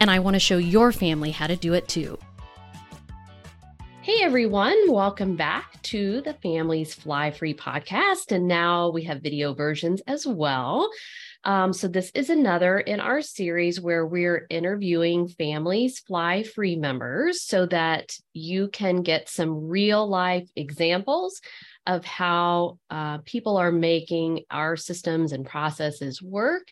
and I want to show your family how to do it too. Hey everyone, welcome back to the Families Fly Free podcast. And now we have video versions as well. Um, so, this is another in our series where we're interviewing families fly free members so that you can get some real life examples of how uh, people are making our systems and processes work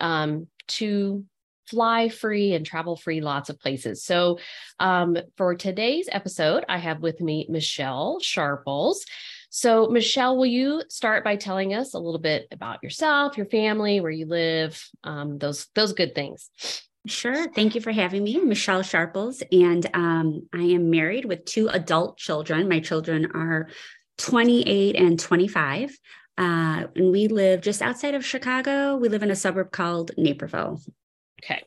um, to fly free and travel free lots of places. So, um, for today's episode, I have with me Michelle Sharples. So, Michelle, will you start by telling us a little bit about yourself, your family, where you live, um, those those good things? Sure. Thank you for having me, Michelle Sharples, and um, I am married with two adult children. My children are 28 and 25. Uh, and we live just outside of Chicago. We live in a suburb called Naperville. Okay.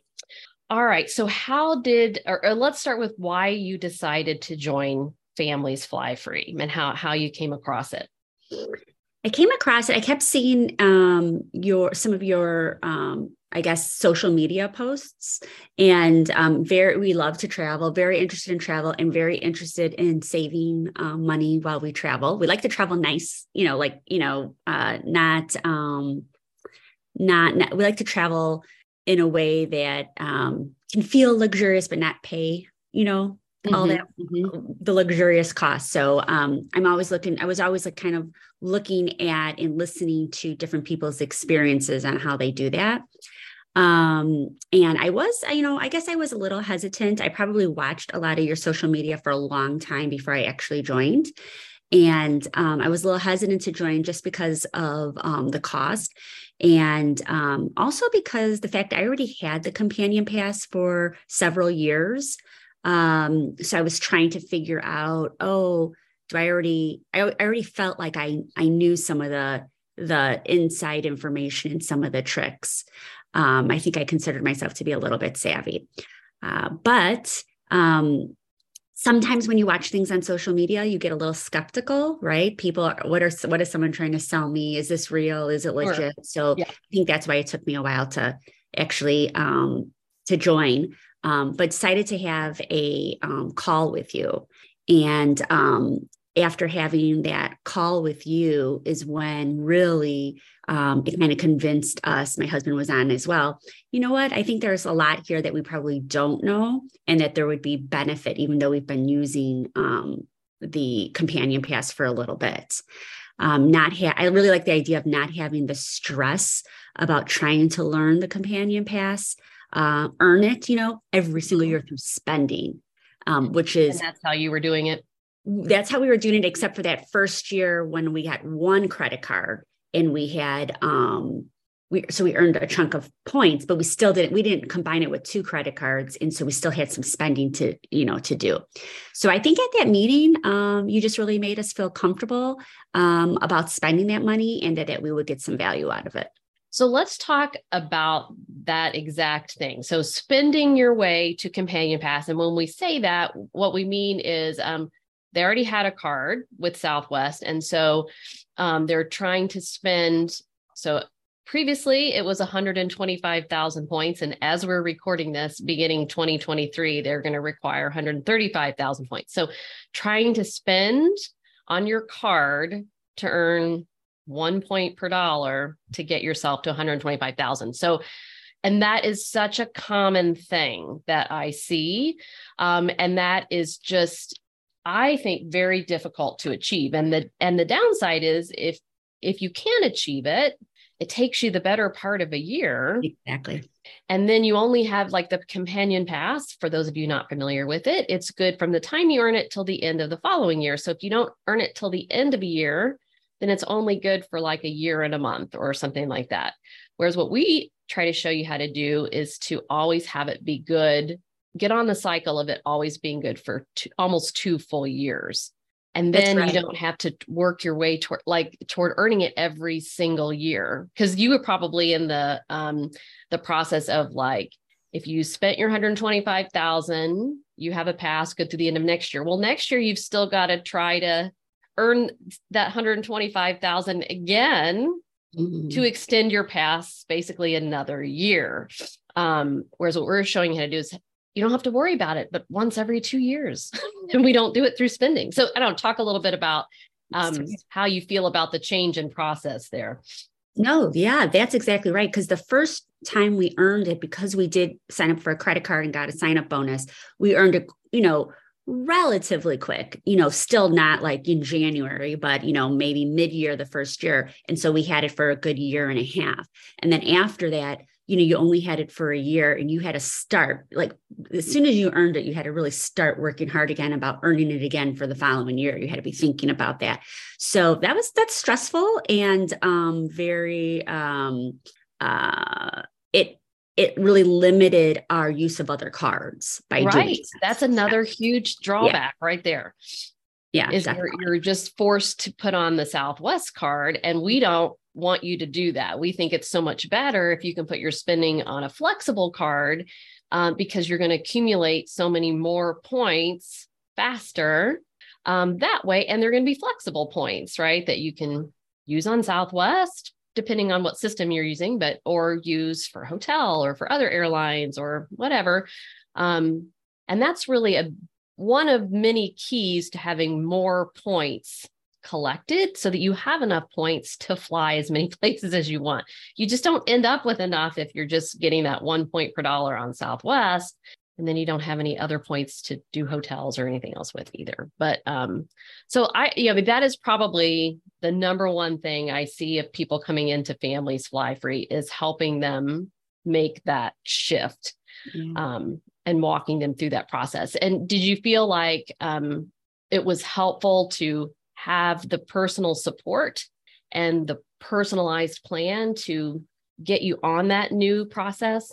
All right. So, how did, or, or, let's start with why you decided to join Families Fly Free and how how you came across it. I came across it. I kept seeing um, your some of your um, I guess, social media posts. And um, very, we love to travel, very interested in travel and very interested in saving um, money while we travel. We like to travel nice, you know, like, you know, uh, not, um, not, not, we like to travel in a way that um, can feel luxurious, but not pay, you know, Mm-hmm. all that mm-hmm. the luxurious costs so um, i'm always looking i was always like kind of looking at and listening to different people's experiences on how they do that um, and I was, you know, I guess I was a little hesitant. I probably watched a lot of your social media for a long time before I actually joined. And um, I was a little hesitant to join just because of um, the cost. And um, also because the fact I already had the companion pass for several years. Um, so I was trying to figure out, oh, do I already, I, I already felt like I, I knew some of the, the inside information and some of the tricks um, I think I considered myself to be a little bit savvy. Uh, but um, sometimes when you watch things on social media, you get a little skeptical, right? People are, what are, what is someone trying to sell me? Is this real? Is it legit? Sure. So yeah. I think that's why it took me a while to actually, um, to join, um, but decided to have a um, call with you. And um, after having that call with you is when really um, it kind of convinced us my husband was on as well you know what? I think there's a lot here that we probably don't know and that there would be benefit even though we've been using um, the companion pass for a little bit. Um, not ha- i really like the idea of not having the stress about trying to learn the companion pass uh, earn it you know every single year through spending um, which is and that's how you were doing it that's how we were doing it except for that first year when we had one credit card and we had um we so we earned a chunk of points but we still didn't we didn't combine it with two credit cards and so we still had some spending to you know to do so i think at that meeting um you just really made us feel comfortable um about spending that money and that, that we would get some value out of it so let's talk about that exact thing. So spending your way to companion pass. And when we say that, what we mean is um, they already had a card with Southwest. And so um, they're trying to spend. So previously it was 125,000 points. And as we're recording this, beginning 2023, they're going to require 135,000 points. So trying to spend on your card to earn one point per dollar to get yourself to 125,000. So and that is such a common thing that I see. Um, and that is just I think very difficult to achieve. And the and the downside is if if you can achieve it, it takes you the better part of a year. Exactly. And then you only have like the companion pass. For those of you not familiar with it, it's good from the time you earn it till the end of the following year. So if you don't earn it till the end of a year, then it's only good for like a year and a month or something like that. Whereas what we try to show you how to do is to always have it be good get on the cycle of it always being good for two, almost two full years and then right. you don't have to work your way toward like toward earning it every single year because you were probably in the um the process of like if you spent your 125,000 you have a pass good to the end of next year well next year you've still got to try to earn that 125,000 again mm-hmm. to extend your pass basically another year um whereas what we're showing you how to do is you don't have to worry about it, but once every two years. and we don't do it through spending. So I don't talk a little bit about um, how you feel about the change in process there. No, yeah, that's exactly right. Because the first time we earned it, because we did sign up for a credit card and got a sign up bonus, we earned it, you know, relatively quick, you know, still not like in January, but, you know, maybe mid year the first year. And so we had it for a good year and a half. And then after that, you know you only had it for a year and you had to start like as soon as you earned it you had to really start working hard again about earning it again for the following year you had to be thinking about that so that was that's stressful and um very um uh it it really limited our use of other cards by right. that. that's another huge drawback yeah. right there yeah is you're, you're just forced to put on the southwest card and we don't want you to do that. We think it's so much better if you can put your spending on a flexible card um, because you're going to accumulate so many more points faster um, that way. And they're going to be flexible points, right? That you can use on Southwest, depending on what system you're using, but or use for hotel or for other airlines or whatever. Um, and that's really a one of many keys to having more points collected so that you have enough points to fly as many places as you want. You just don't end up with enough if you're just getting that one point per dollar on Southwest and then you don't have any other points to do hotels or anything else with either. But um so I you know that is probably the number one thing I see of people coming into families fly free is helping them make that shift. Um and walking them through that process. And did you feel like um it was helpful to have the personal support and the personalized plan to get you on that new process?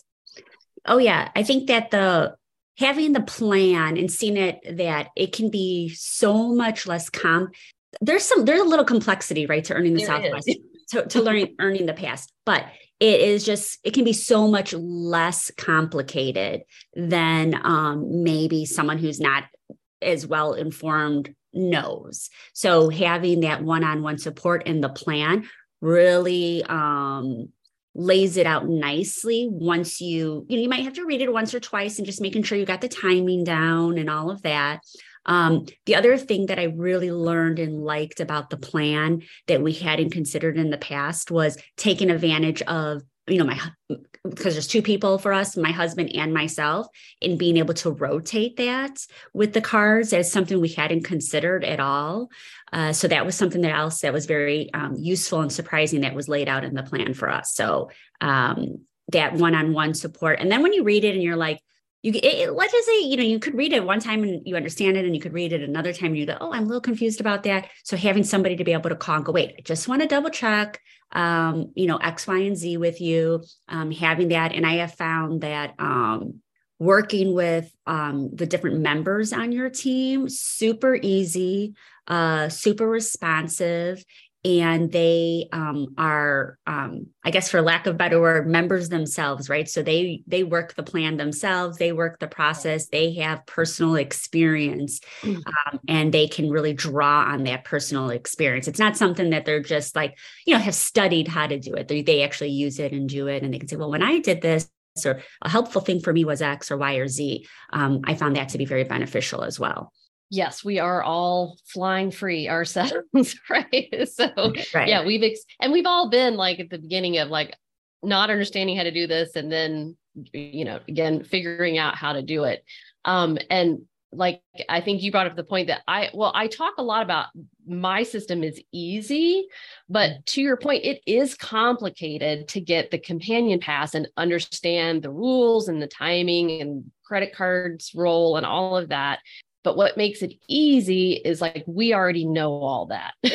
Oh yeah, I think that the having the plan and seeing it that it can be so much less com there's some there's a little complexity right to earning the there southwest to, to learning earning the past but it is just it can be so much less complicated than um, maybe someone who's not as well informed knows. So having that one-on-one support in the plan really um, lays it out nicely once you you know you might have to read it once or twice and just making sure you got the timing down and all of that um, the other thing that i really learned and liked about the plan that we hadn't considered in the past was taking advantage of you know my because there's two people for us my husband and myself in being able to rotate that with the cards as something we hadn't considered at all. Uh, so that was something that else that was very um, useful and surprising that was laid out in the plan for us. So um, that one-on-one support. And then when you read it and you're like you it, let's just say you know you could read it one time and you understand it and you could read it another time and you go oh i'm a little confused about that. So having somebody to be able to call and go wait i just want to double check um, you know x y and z with you um, having that and i have found that um, working with um, the different members on your team super easy uh, super responsive and they um, are um, i guess for lack of a better word members themselves right? So they they work the plan themselves they work the process they have personal experience mm. um, and they can really draw on that personal experience. It's not something that they're just like you know have studied how to do it. They, they actually use it and do it and they can say well when i did this or a helpful thing for me was x or y or z um, I found that to be very beneficial as well yes, we are all flying free ourselves, right? So right. yeah, we've ex- and we've all been like at the beginning of like not understanding how to do this and then you know again figuring out how to do it. Um and like I think you brought up the point that I well I talk a lot about my system is easy but mm. to your point it is complicated to get the companion pass and understand the rules and the timing and credit cards role and all of that but what makes it easy is like we already know all that.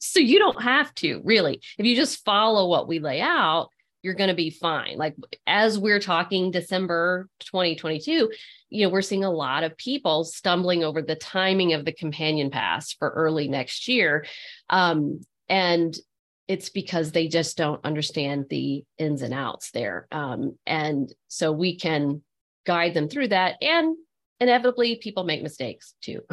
so you don't have to really. If you just follow what we lay out, you're going to be fine. Like as we're talking December 2022, you know, we're seeing a lot of people stumbling over the timing of the companion pass for early next year. Um, and it's because they just don't understand the ins and outs there. Um, and so we can guide them through that. And inevitably, people make mistakes too.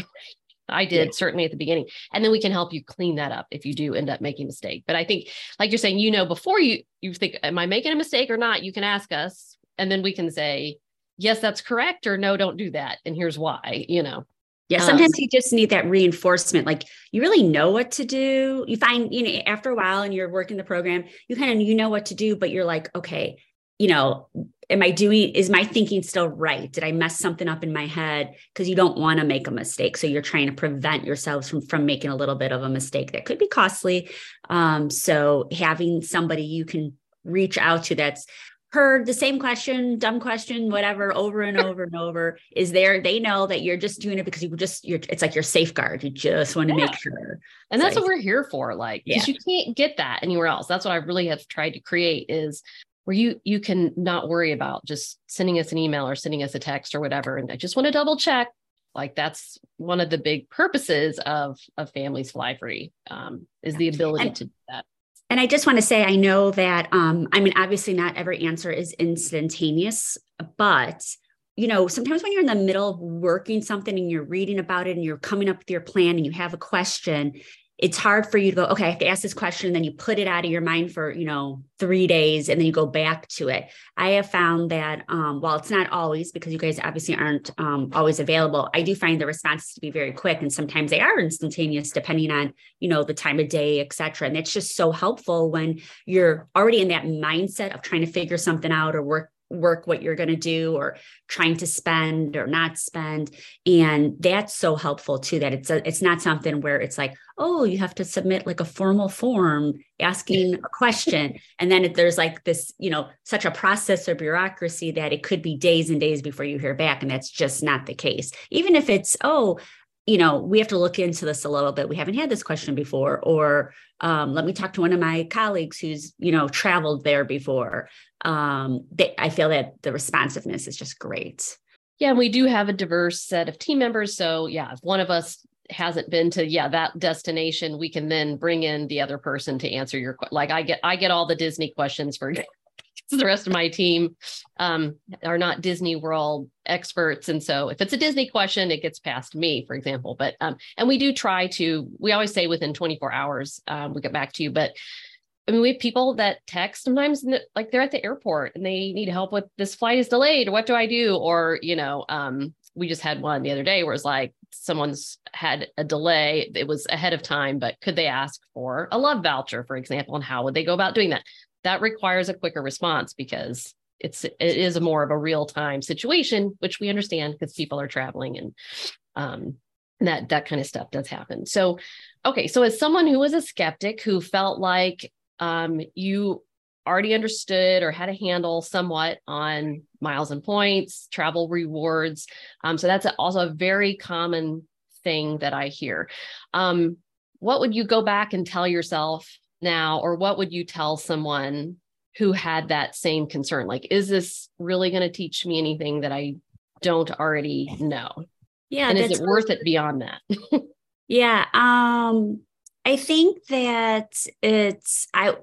I did yeah. certainly at the beginning. And then we can help you clean that up if you do end up making a mistake. But I think like you're saying, you know, before you you think, am I making a mistake or not? You can ask us and then we can say, yes, that's correct, or no, don't do that. And here's why, you know. Yeah, sometimes um, you just need that reinforcement. Like you really know what to do. You find, you know, after a while and you're working the program, you kind of you know what to do, but you're like, okay, you know, am I doing, is my thinking still right? Did I mess something up in my head? Because you don't want to make a mistake. So you're trying to prevent yourselves from, from making a little bit of a mistake that could be costly. Um, so having somebody you can reach out to that's heard the same question, dumb question, whatever, over and over and over is there. They know that you're just doing it because you just you're it's like your safeguard. You just want to yeah. make sure. And that's what we're here for. Like, because yeah. you can't get that anywhere else. That's what I really have tried to create is where you you can not worry about just sending us an email or sending us a text or whatever. And i just want to double check like that's one of the big purposes of of families fly free um, is the ability and, to do that. And i just want to say i know that um, i mean obviously not every answer is instantaneous but you know sometimes when you're in the middle of working something and you're reading about it and you're coming up with your plan and you have a question it's hard for you to go, okay, I have to ask this question. And then you put it out of your mind for, you know, three days and then you go back to it. I have found that um, while it's not always because you guys obviously aren't um, always available, I do find the responses to be very quick. And sometimes they are instantaneous depending on, you know, the time of day, et cetera. And it's just so helpful when you're already in that mindset of trying to figure something out or work work what you're going to do or trying to spend or not spend. And that's so helpful too that it's a, it's not something where it's like oh you have to submit like a formal form asking a question. And then if there's like this you know such a process or bureaucracy that it could be days and days before you hear back and that's just not the case. Even if it's oh you know, we have to look into this a little bit. We haven't had this question before, or um, let me talk to one of my colleagues who's, you know, traveled there before. Um, they, I feel that the responsiveness is just great. Yeah, and we do have a diverse set of team members. So, yeah, if one of us hasn't been to yeah that destination, we can then bring in the other person to answer your like I get I get all the Disney questions for the rest of my team um, are not Disney World experts, and so if it's a Disney question, it gets past me, for example. But um, and we do try to. We always say within 24 hours um, we get back to you, but. I mean, we have people that text sometimes, like they're at the airport and they need help with this flight is delayed. What do I do? Or, you know, um, we just had one the other day where it's like someone's had a delay. It was ahead of time, but could they ask for a LUV voucher, for example? And how would they go about doing that? That requires a quicker response because it's it is more of a real time situation, which we understand because people are traveling and um, that that kind of stuff does happen. So, okay, so as someone who was a skeptic who felt like um, you already understood or had a handle somewhat on miles and points, travel rewards, um, so that's also a very common thing that I hear. Um, what would you go back and tell yourself now or what would you tell someone who had that same concern? Like is this really going to teach me anything that i don't already know? Yeah and is it worth it beyond that? Yeah um i think that it's i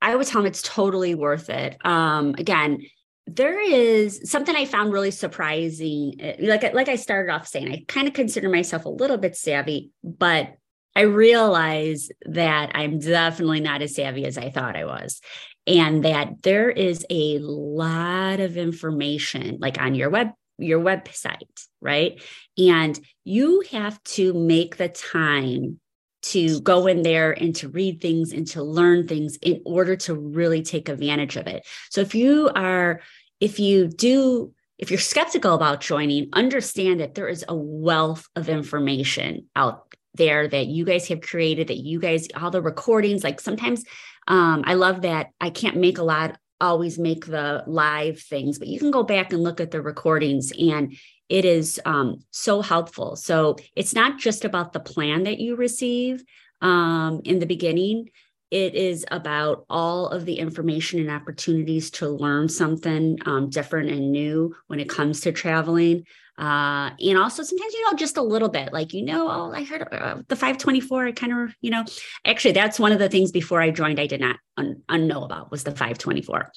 i would tell them it's totally worth it. Um again there is something I found really surprising. Like like I started off saying, I kind of consider myself a little bit savvy, but I realize that I'm definitely not as savvy as I thought I was. And that there is a lot of information like on your web your website, right? And you have to make the time to go in there and to read things and to learn things in order to really take advantage of it. So if you are if you do if you're skeptical about joining, understand that there is a wealth of information out there that you guys have created that you guys all the recordings like sometimes um, i love that i can't make a lot always make the live things but you can go back and look at the recordings and it is um, so helpful. So it's not just about the plan that you receive um, in the beginning it is about all of the information and opportunities to learn something um, different and new when it comes to traveling. Uh, and also sometimes, you know, just a little bit like, you know, oh, I heard uh, the 524. I kind of, you know, actually, that's one of the things before I joined, I did not un- unknow about was the 524.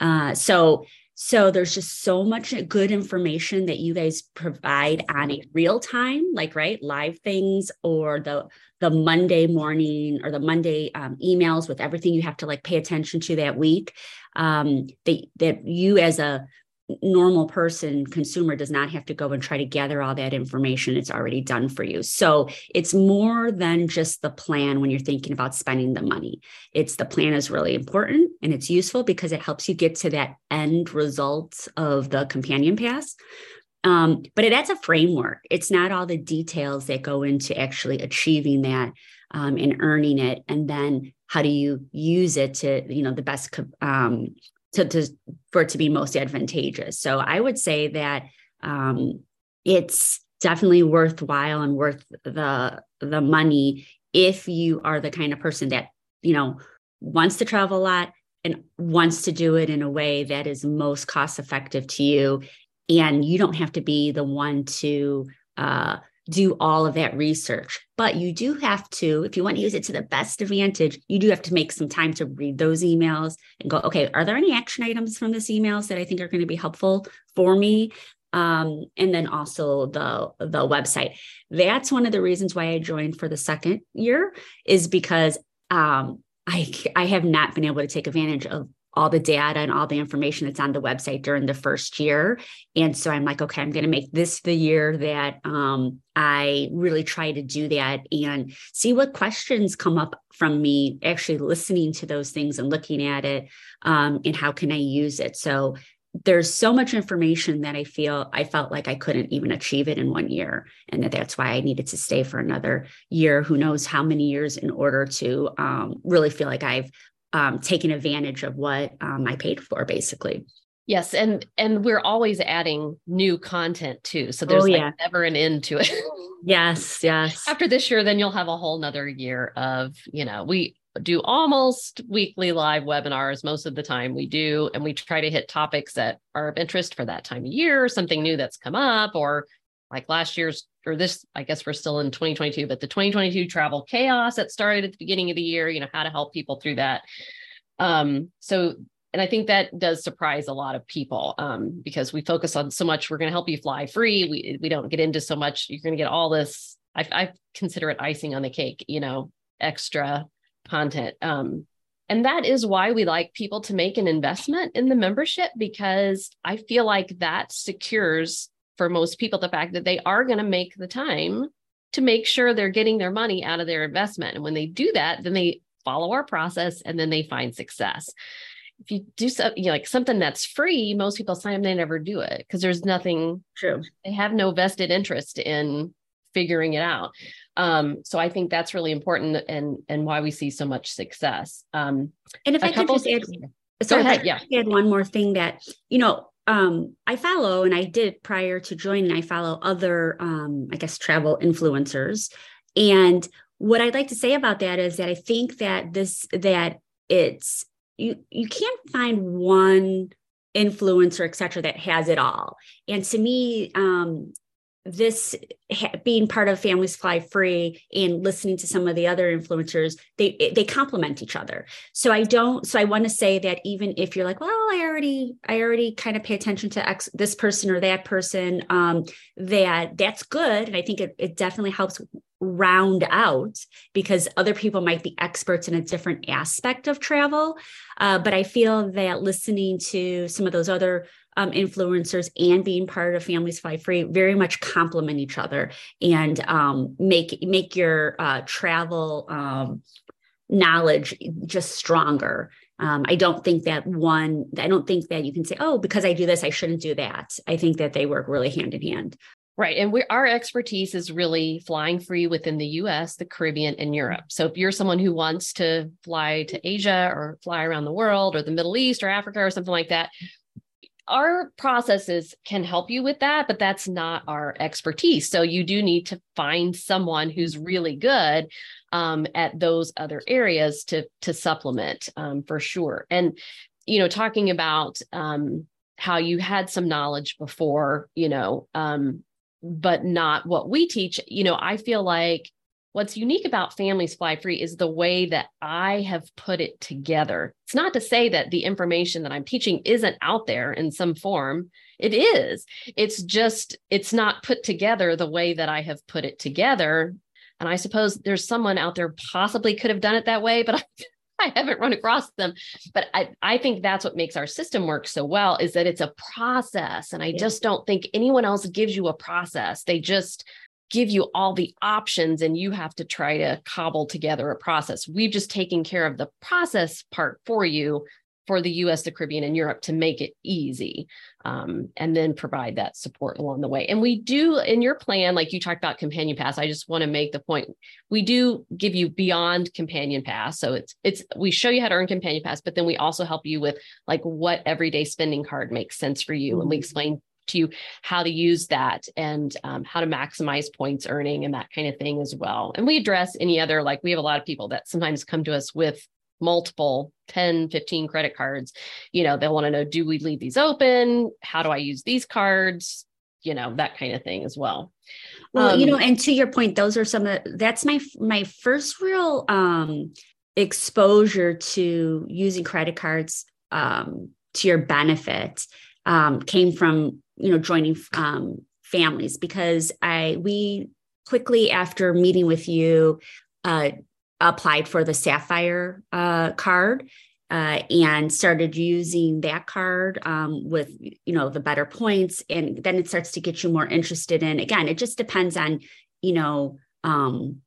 Uh, so, so there's just so much good information that you guys provide on a real time, like right live things or the the Monday morning or the Monday um, emails with everything you have to like pay attention to that week. Um, that that you as a normal person consumer does not have to go and try to gather all that information it's already done for you. So it's more than just the plan when you're thinking about spending the money. It's the plan is really important and it's useful because it helps you get to that end result of the companion pass. Um, but adds a framework. It's not all the details that go into actually achieving that um, and earning it. And then how do you use it to you know the best um, to, to for it to be most advantageous. So I would say that um, it's definitely worthwhile and worth the the money if you are the kind of person that you know wants to travel a lot and wants to do it in a way that is most cost effective to you and you don't have to be the one to uh, do all of that research. But you do have to, if you want to use it to the best advantage, you do have to make some time to read those emails and go, okay, are there any action items from this emails that I think are going to be helpful for me? Um, and then also the the website. That's one of the reasons why I joined for the second year is because um, I I have not been able to take advantage of all the data and all the information that's on the website during the first year. And so I'm like, okay, I'm going to make this the year that um, I really try to do that and see what questions come up from me actually listening to those things and looking at it um, and how can I use it. So there's so much information that I feel I felt like I couldn't even achieve it in one year, and that that's why I needed to stay for another year. Who knows how many years in order to um, really feel like I've um, taking advantage of what um, I paid for, basically. Yes, and and we're always adding new content too. So there's oh, yeah. like never an end to it. yes, yes. After this year, then you'll have a whole nother year of, you know, we do almost weekly live webinars most of the time we do and we try to hit topics that are of interest for that time of year something new that's come up or like last year's or this i guess we're still in 2022 but the 2022 travel chaos that started at the beginning of the year you know how to help people through that. Um so and i think that does surprise a lot of people um because we focus on so much we're going to help you fly free. We we don't get into so much you're going to get all this I, I consider it icing on the cake you know extra content. Um and that is why we like people to make an investment in the membership because I feel like that secures for most people the fact that they are going to make the time to make sure they're getting their money out of their investment. And when they do that, then they follow our process and then they find success. If you do something you know, like something that's free, most people sign they never do it because there's nothing true. They have no vested interest in figuring it out. Um, so I think that's really important and and why we see so much success. Um, and if I could just add, sorry, ahead, yeah. add one more thing that you know um, I follow, and I did prior to joining, I follow other, um, I guess, travel influencers. And what I'd like to say about that is that I think that this, that it's, you, you can't find one influencer, et cetera, that has it all. And to me, um, this being part of families fly free and listening to some of the other influencers they they complement each other. So i don't so i want to say that even if you're like well i already i already kind of pay attention to X, this person or that person um that that's good. And i think it, it definitely helps round out because other people might be experts in a different aspect of travel uh, but i feel that listening to some of those other um, influencers and being part of Families Fly Free very much complement each other and um, make make your uh, travel um, knowledge just stronger. Um, I don't think that one. I don't think that you can say, "Oh, because I do this, I shouldn't do that." I think that they work really hand in hand. Right. And we our expertise is really flying free within the US, the Caribbean, and Europe. So if you're someone who wants to fly to Asia or fly around the world or the Middle East or Africa or something like that, our processes can help you with that, but that's not our expertise. So you do need to find someone who's really good um, at those other areas to to supplement um, for sure. And you know, talking about um, how you had some knowledge before, you know, um, but not what we teach. You know, I feel like what's unique about Families Fly Free is the way that I have put it together. It's not to say that the information that I'm teaching isn't out there in some form. It is. It's just, it's not put together the way that I have put it together. And I suppose there's someone out there possibly could have done it that way, but I, I haven't run across them. But I, I think that's what makes our system work so well is that it's a process. And I yeah. just don't think anyone else gives you a process. They just, give you all the options and you have to try to cobble together a process. We've just taken care of the process part for you for the US, the Caribbean, and Europe to make it easy um, and then provide that support along the way. And we do in your plan, like you talked about Companion Pass, I just want to make the point we do give you beyond Companion Pass. So it's, it's, we show you how to earn Companion Pass, but then we also help you with like what everyday spending card makes sense for you. Mm-hmm. And we mm-hmm. explain to you how to use that and um, how to maximize points earning and that kind of thing as well. And we address any other, like we have a lot of people that sometimes come to us with multiple 10 15 credit cards you know they'll want to know do we leave these open? How do i use these cards? You know that kind of thing as well. Well um, you know and to your point those are some of the, that's my my first real um exposure to using credit cards um to your benefit um came from you know joining um, families because i we quickly after meeting with you uh, applied for the sapphire uh, card uh, and started using that card um, with you know the better points. And then it starts to get you more interested in again it just depends on you know um,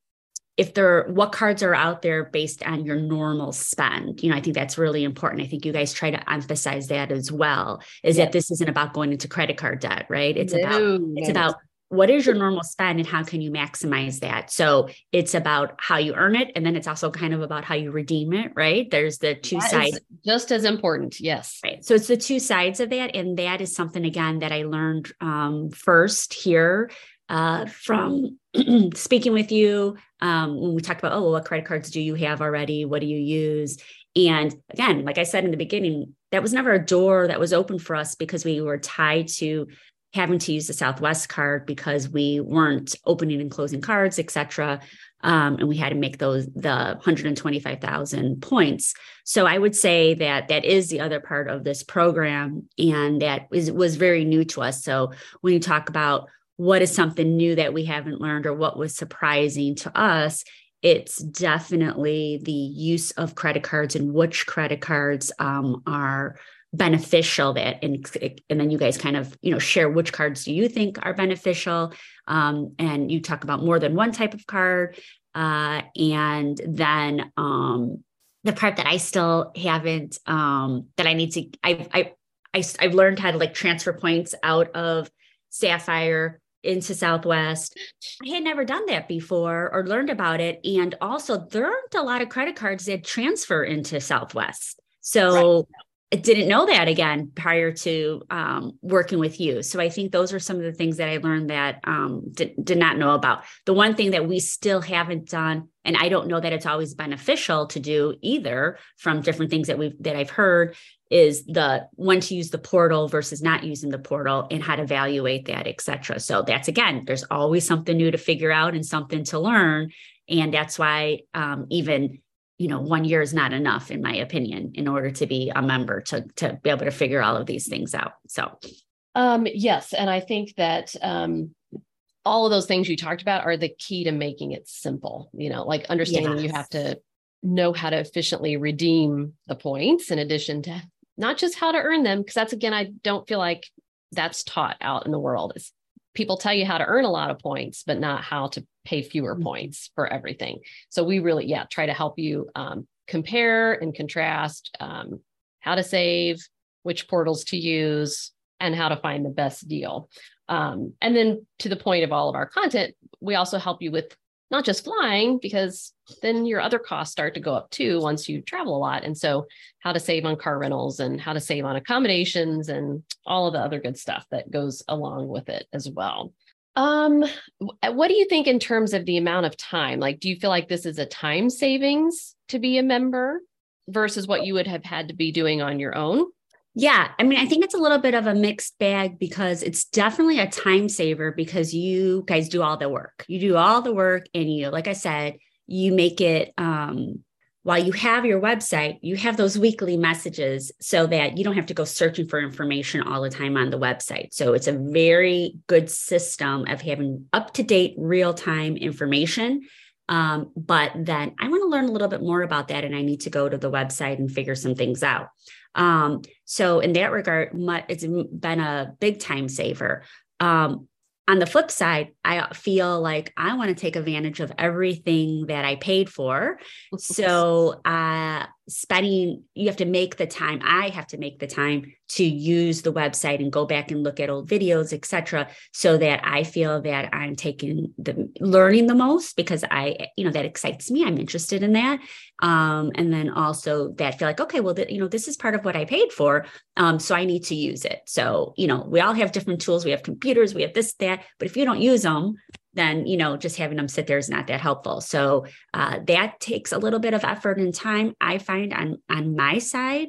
if there what cards are out there based on your normal spend. You know i think that's really important. I think you guys try to emphasize that as well is yes. that this isn't about going into credit card debt right? It's no, about it's about what is your normal spend and how can you maximize that so it's about how you earn it and then it's also kind of about how you redeem it right there's the two that sides just as important yes right so it's the two sides of that and that is something again that i learned um, first here uh, from speaking with you um, when we talked about, oh, well, what credit cards do you have already? What do you use? And again, like I said in the beginning, that was never a door that was open for us because we were tied to having to use the Southwest card because we weren't opening and closing cards, et cetera. Um, and we had to make those the 125,000 points. So I would say that that is the other part of this program, and that is was very new to us. So when you talk about what is something new that we haven't learned or what was surprising to us it's definitely the use of credit cards and which credit cards um, are beneficial that and and then you guys kind of you know share which cards do you think are beneficial um, and you talk about more than one type of card uh, and then um, the part that I still haven't um, that I need to I I I I've learned how to like transfer points out of Sapphire into Southwest. I had never done that before or learned about it. And also, there aren't a lot of credit cards that transfer into Southwest. So right. Didn't know that again prior to um, working with you. So I think those are some of the things that I learned that um, did, did not know about. The one thing that we still haven't done, and I don't know that it's always beneficial to do either from different things that we've that I've heard, is the when to use the portal versus not using the portal and how to evaluate that, et cetera. So that's again, there's always something new to figure out and something to learn. And that's why um, even you know one year is not enough in my opinion in order to be a member to to be able to figure all of these things out so um yes and i think that um all of those things you talked about are the key to making it simple you know like understanding yes. you have to know how to efficiently redeem the points in addition to not just how to earn them, because that's again, I don't feel like that's taught out in the world. Is people tell you how to earn a lot of points, but not how to pay fewer mm-hmm. points for everything. So we really, yeah, try to help you um, compare and contrast um, how to save, which portals to use, and how to find the best deal. Um, and then to the point of all of our content, we also help you with not just flying, because then your other costs start to go up too once you travel a lot. And so, how to save on car rentals and how to save on accommodations and all of the other good stuff that goes along with it as well. Um, what do you think in terms of the amount of time? Like, do you feel like this is a time savings to be a member versus what you would have had to be doing on your own? Yeah, I mean, I think it's a little bit of a mixed bag because it's definitely a time saver because you guys do all the work. You do all the work, and you, like I said, you make it um, while you have your website, you have those weekly messages so that you don't have to go searching for information all the time on the website. So it's a very good system of having up to date, real time information. Um, but then I want to learn a little bit more about that, and I need to go to the website and figure some things out. Um, so in that regard, it's been a big time saver. Um, on the flip side, I feel like I want to take advantage of everything that I paid for. so, uh, spending, you have to make the time. I have to make the time to use the website and go back and look at old videos, etc., so that I feel that I'm taking the learning the most because I, you know, that excites me. I'm interested in that. Um, and then also that feel like, okay, well, you know, this is part of what I paid for. Um, so I need to use it. So, you know, we all have different tools. We have computers, we have this, that, but if you don't use them, then you know just having them sit there is not that helpful so uh, that takes a little bit of effort and time i find on on my side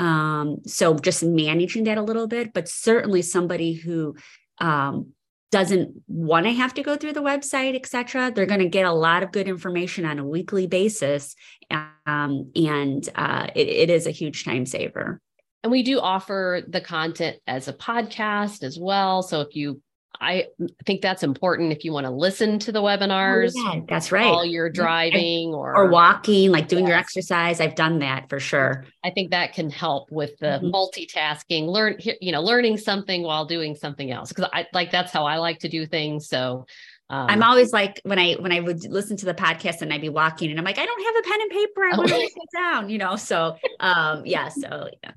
um, so just managing that a little bit, but certainly somebody who um, doesn't want to have to go through the website, et cetera, they're going to get a lot of good information on a weekly basis. Um, and uh, it, it is a huge time saver. And we do offer the content as a podcast as well. So if you I think that's important if you want to listen to the webinars. Oh, yeah, that's right. While you're driving or or walking, like doing yes. your exercise. I've done that for sure. I think that can help with the mm-hmm. multitasking, learn you know, learning something while doing something else. Because I like that's how I like to do things. So um, I'm always like when I when I would listen to the podcast and I'd be walking and I'm like, I don't have a pen and paper. I want to sit down, you know. So um yeah, so yeah.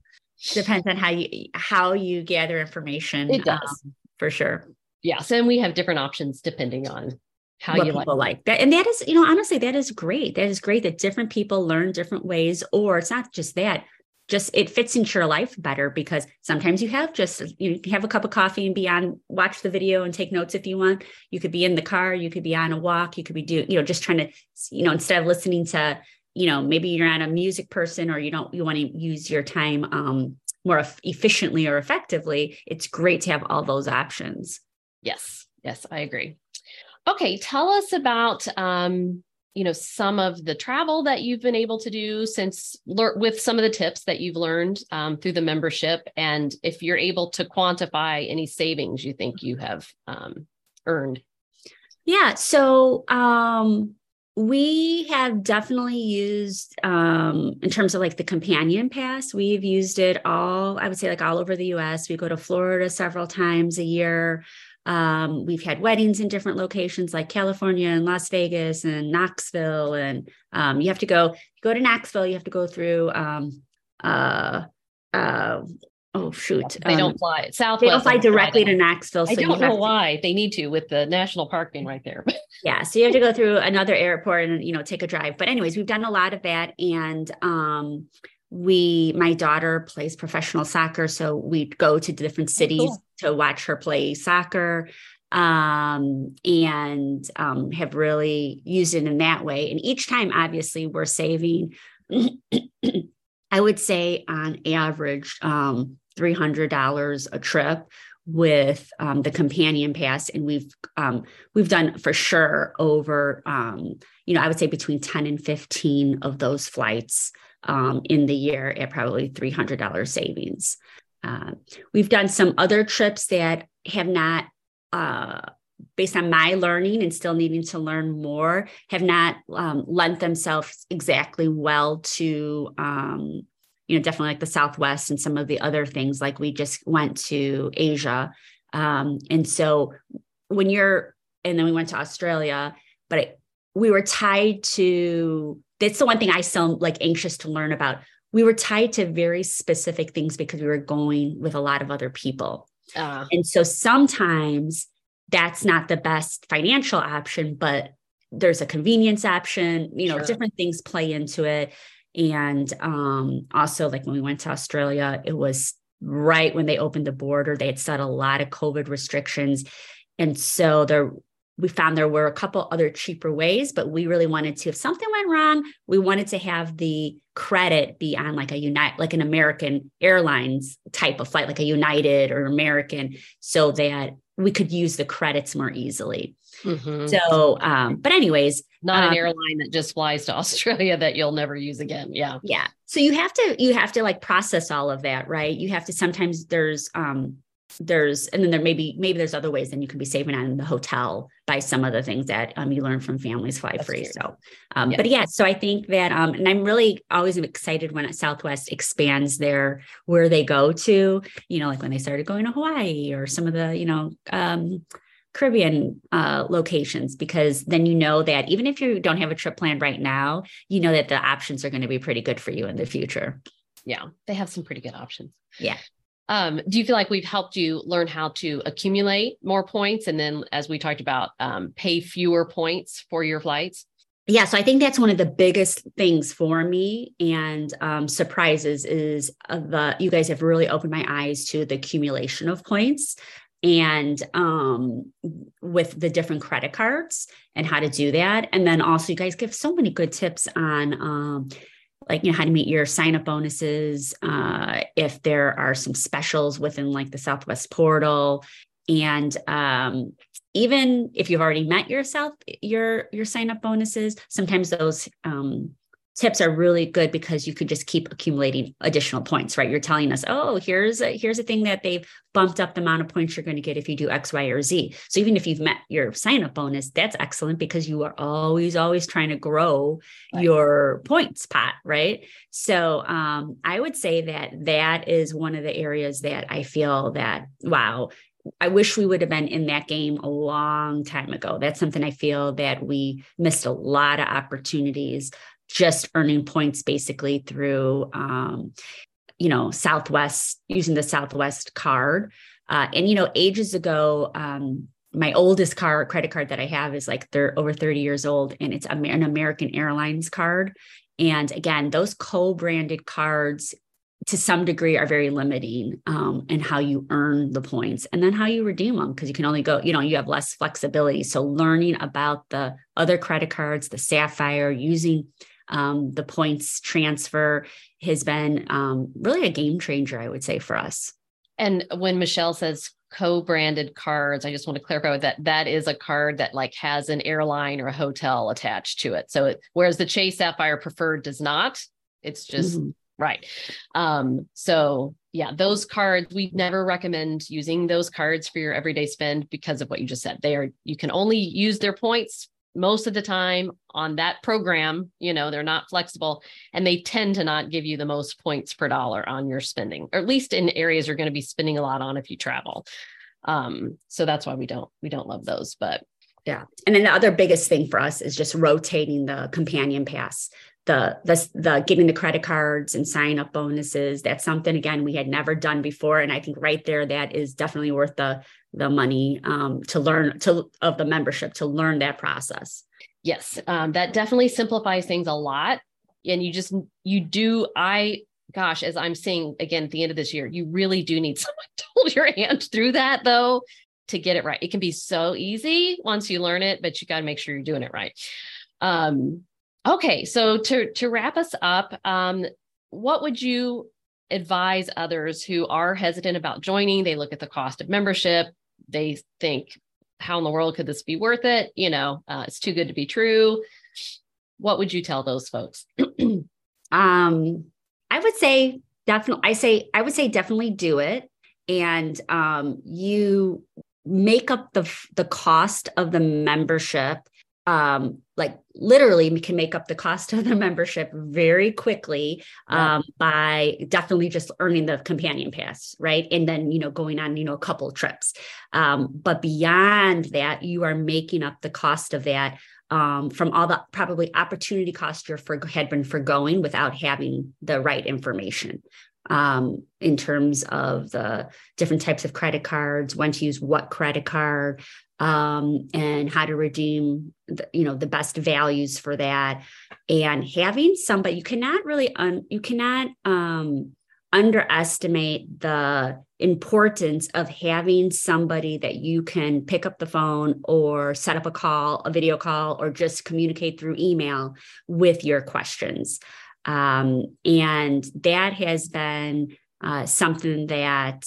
Depends on how you how you gather information. It does. Um, for sure. Yes. And we have different options depending on how what you people like. like that. And that is, you know, honestly, that is great. That is great that different people learn different ways, or it's not just that, just it fits into your life better because sometimes you have just you have a cup of coffee and be on watch the video and take notes if you want you could be in the car you could be on a walk you could be do you know just trying to you know instead of listening to you know maybe you're not a music person or you don't you want to use your time um more efficiently or effectively it's great to have all those options Yes, yes, I agree. Okay, tell us about um, you know some of the travel that you've been able to do since with some of the tips that you've learned um, through the membership, and if you're able to quantify any savings you think you have um, earned. Yeah, so um, we have definitely used um, in terms of like the companion pass we've used it all i would say like all over the us we go to florida several times a year um, we've had weddings in different locations like California and Las Vegas and Knoxville. And um, you have to go, go to Knoxville, you have to go through um, uh, uh, oh shoot. They don't um, fly Southwest. They don't fly directly to Knoxville. So I don't know why they need to with the national park being right there. yeah. So you have to go through another airport and, you know, take a drive. But anyways, we've done a lot of that. And um, we my daughter plays professional soccer so we go to different oh, cities cool. To watch her play soccer um, and um, have really used it in that way and each time obviously we're saving i would say on average um, $300 a trip with um, the companion pass and we've um, we've done for sure over um, you know i would say between 10 and 15 of those flights in the year at probably $300 savings. Uh, we've done some other trips that have not, uh, based on my learning and still needing to learn more, have not um, lent themselves exactly well to, um, you know, definitely like the Southwest and some of the other things. Like we just went to Asia. Um, and so when you're, and then we went to Australia, but it, we were tied to that's the one thing I still like anxious to learn about. We were tied to very specific things because we were going with a lot of other people. Uh, and so sometimes that's not the best financial option, but there's a convenience option, you know, Sure. different things play into it. And um, also, like when we went to Australia, it was right when they opened the border. They had set a lot of COVID restrictions. And so there, we found there were a couple other cheaper ways, but we really wanted to, if something went wrong, we wanted to have the credit be on like a United, like an American Airlines type of flight, like a United or American, so that we could use the credits more easily. Mhm. So, um, but anyways, Not um, an airline that just flies to Australia that you'll never use again. Yeah. yeah. So you have to you have to like process all of that, right? You have to sometimes there's um there's and then there maybe maybe there's other ways then you can be saving on the hotel by some of the things that um you learn from families fly That's free true. so um Yeah. but yeah so i think that um and i'm really always excited when southwest expands their where they go to you know like when they started going to hawaii or some of the you know um Caribbean uh, locations because then you know that even if you don't have a trip planned right now, you know that the options are going to be pretty good for you in the future. Yeah. They have some pretty good options. Yeah. Um, do you feel like we've helped you learn how to accumulate more points? And then, as we talked about, um, pay fewer points for your flights? yeah so i think that's one of the biggest things for me and um, surprises is uh, the you guys have really opened my eyes to the accumulation of points and um, with the different credit cards and how to do that and then also you guys give so many good tips on um, like you know how to meet your sign up bonuses uh, if there are some specials within like the southwest portal. And um, even if you've already met yourself your your sign up bonuses sometimes those um, tips are really good because you could just keep accumulating additional points right you're telling us oh here's a here's a thing that they've bumped up the amount of points you're going to get if you do x y or z so even if you've met your sign up bonus that's excellent because you are always always trying to grow Right. your points pot right so um, i would say that that is one of the areas that i feel that wow I wish we would have been in that game a long time ago. That's something I feel that we missed a lot of opportunities just earning points basically through, um, you know, Southwest, using the Southwest card. Uh, and, you know, ages ago, um, my oldest car credit card that I have is like they're over 30 years old and it's an American Airlines card. And again, those co-branded cards to some degree are very limiting um, in how you earn the points and then how you redeem them because you can only go you know you have less flexibility so learning about the other credit cards the sapphire using um, the points transfer has been um, really a game changer i would say for us And when Michelle says co-branded cards, I just want to clarify that that is a card that like has an airline or a hotel attached to it. So it, whereas the Chase Sapphire Preferred does not, it's just Mhm. right. Um, so yeah, those cards we never recommend using those cards for your everyday spend because of what you just said. They are you can only use their points most of the time on that program, you know, they're not flexible and they tend to not give you the most points per dollar on your spending, or at least in areas you're going to be spending a lot on if you travel. Um, so that's why we don't we don't love those. But Yeah. And then the other biggest thing for us is just rotating the companion pass, the the the getting the credit cards and sign up bonuses. That's something again we had never done before. And I think right there that is definitely worth the the money um, to learn to of the membership to learn that process. yes, um, that definitely simplifies things a lot. And you just you do I gosh, as I'm seeing again at the end of this year, you really do need someone to hold your hand through that though to get it right. It can be so easy once you learn it, but you got to make sure you're doing it right. Um, okay, so to to wrap us up, um, what would you advise others who are hesitant about joining? They look at the cost of membership, they think, "How in the world could this be worth it?" You know, uh, it's too good to be true. What would you tell those folks? Um, I would say definitely. I say I would say definitely do it, and um, you make up the the cost of the membership. Um, like literally, we can make up the cost of the membership very quickly Yeah. um, by definitely just earning the companion pass, right? And then you know going on you know a couple trips. Um, but beyond that, you are making up the cost of that um, from all the probably opportunity cost you're for had been forgoing without having the right information um, in terms of the different types of credit cards, when to use what credit card, um, and how to redeem the, you know the best values for that. And having somebody you cannot really un, you cannot um, underestimate the importance of having somebody that you can pick up the phone or set up a call a video call or just communicate through email with your questions. Um, and that has been uh, something that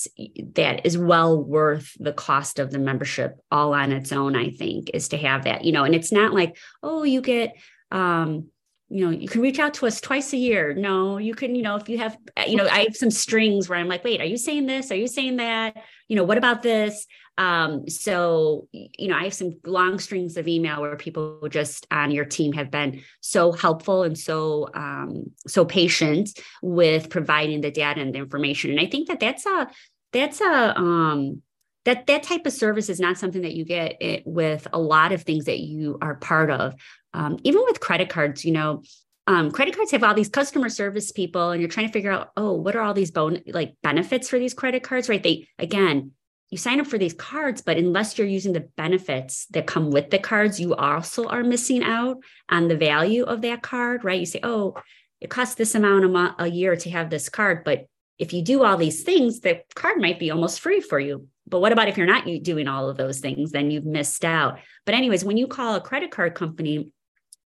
that is well worth the cost of the membership all on its own i think is to have that you know and it's not like oh you get um you know you can reach out to us twice a year no you can you know if you have you know i have some strings where i'm like wait are you saying this are you saying that you know what about this um, so, you know, I have some long strings of email where people just on your team have been so helpful and so um, so patient with providing the data and the information. And I think that that's a that's a um, that that type of service is not something that you get it with a lot of things that you are part of. Um, even with credit cards, you know, um, credit cards have all these customer service people, and you're trying to figure out, oh, what are all these bon- like benefits for these credit cards, right? They again, you sign up for these cards, but unless you're using the benefits that come with the cards, you also are missing out on the value of that card, right? You say, oh, it costs this amount a, month, a year to have this card, but if you do all these things, the card might be almost free for you. But what about if you're not doing all of those things? Then you've missed out. But, anyways, when you call a credit card company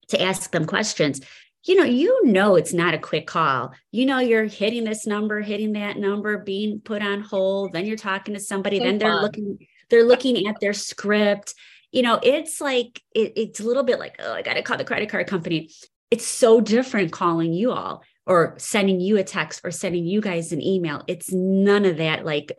to ask them questions, you know, you know it's not a quick call. You know, you're hitting this number, hitting that number, being put on hold. Then you're talking to somebody. So then they're fun. looking, they're looking at their script. You know, it's like it, it's a little bit like, oh, I got to call the credit card company. It's so different calling you all or sending you a text or sending you guys an email. It's none of that like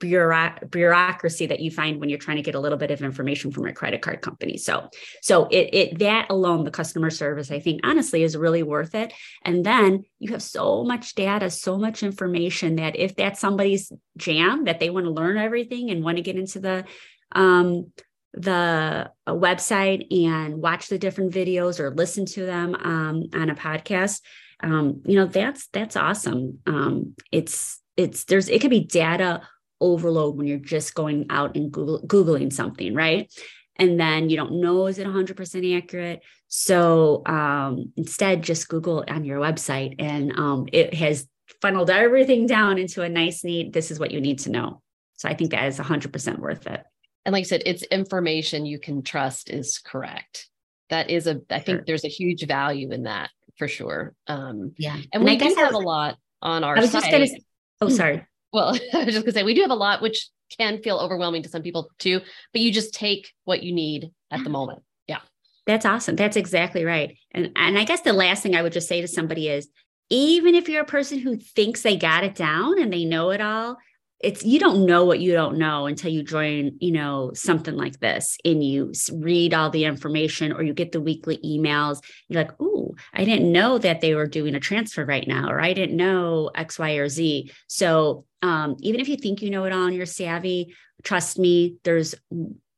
bureauc- bureaucracy that you find when you're trying to get a little bit of information from a credit card company. So, so it, it that alone, the customer service, I think honestly is really worth it. And then you have so much data, so much information that if that's somebody's jam that they want to learn everything and want to get into the um, the website and watch the different videos or listen to them um, on a podcast um, you know that's that's awesome. Um, it's it's there's it could be data overload when you're just going out and Google, googling something right? And then you don't know is it 100% accurate. So um, instead just google on your website and um, it has funneled everything down into a nice neat this is what you need to know. So i think that is 100% worth it. And like i said it's information you can trust is correct. That is a i think there's a huge value in that for sure. Um, yeah. And, and we do have was, a lot on our I was site. Just gonna, oh, sorry. Well, I was just gonna say we do have a lot, which can feel overwhelming to some people too, but you just take what you need at the moment. Yeah. That's awesome. That's exactly right. And and I guess the last thing I would just say to somebody is even if you're a person who thinks they got it down and they know it all, it's you don't know what you don't know until you join you know something like this and you read all the information or you get the weekly emails. You're like ooh i didn't know that they were doing a transfer right now or i didn't know x y or z. So um, even if you think you know it all and you're savvy trust me there's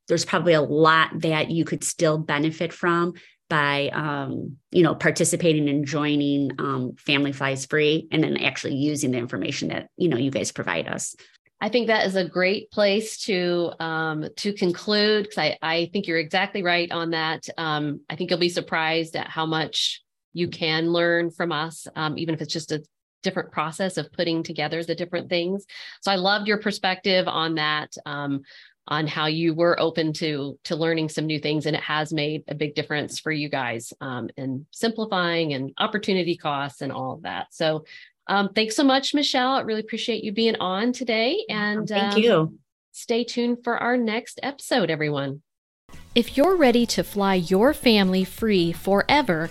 there's probably a lot that you could still benefit from by um, you know participating and joining um, Families Fly Free and then actually using the information that you know you guys provide us I think that is a great place to um, to conclude because I, I think you're exactly right on that. Um, I think you'll be surprised at how much you can learn from us, um, even if it's just a different process of putting together the different things. So I loved your perspective on that, um, on how you were open to to learning some new things, and it has made a big difference for you guys um, in simplifying and opportunity costs and all of that. So um, thanks so much, Michelle. I really appreciate you being on today. And thank um, you. Stay tuned for our next episode, everyone. If you're ready to fly your family free forever,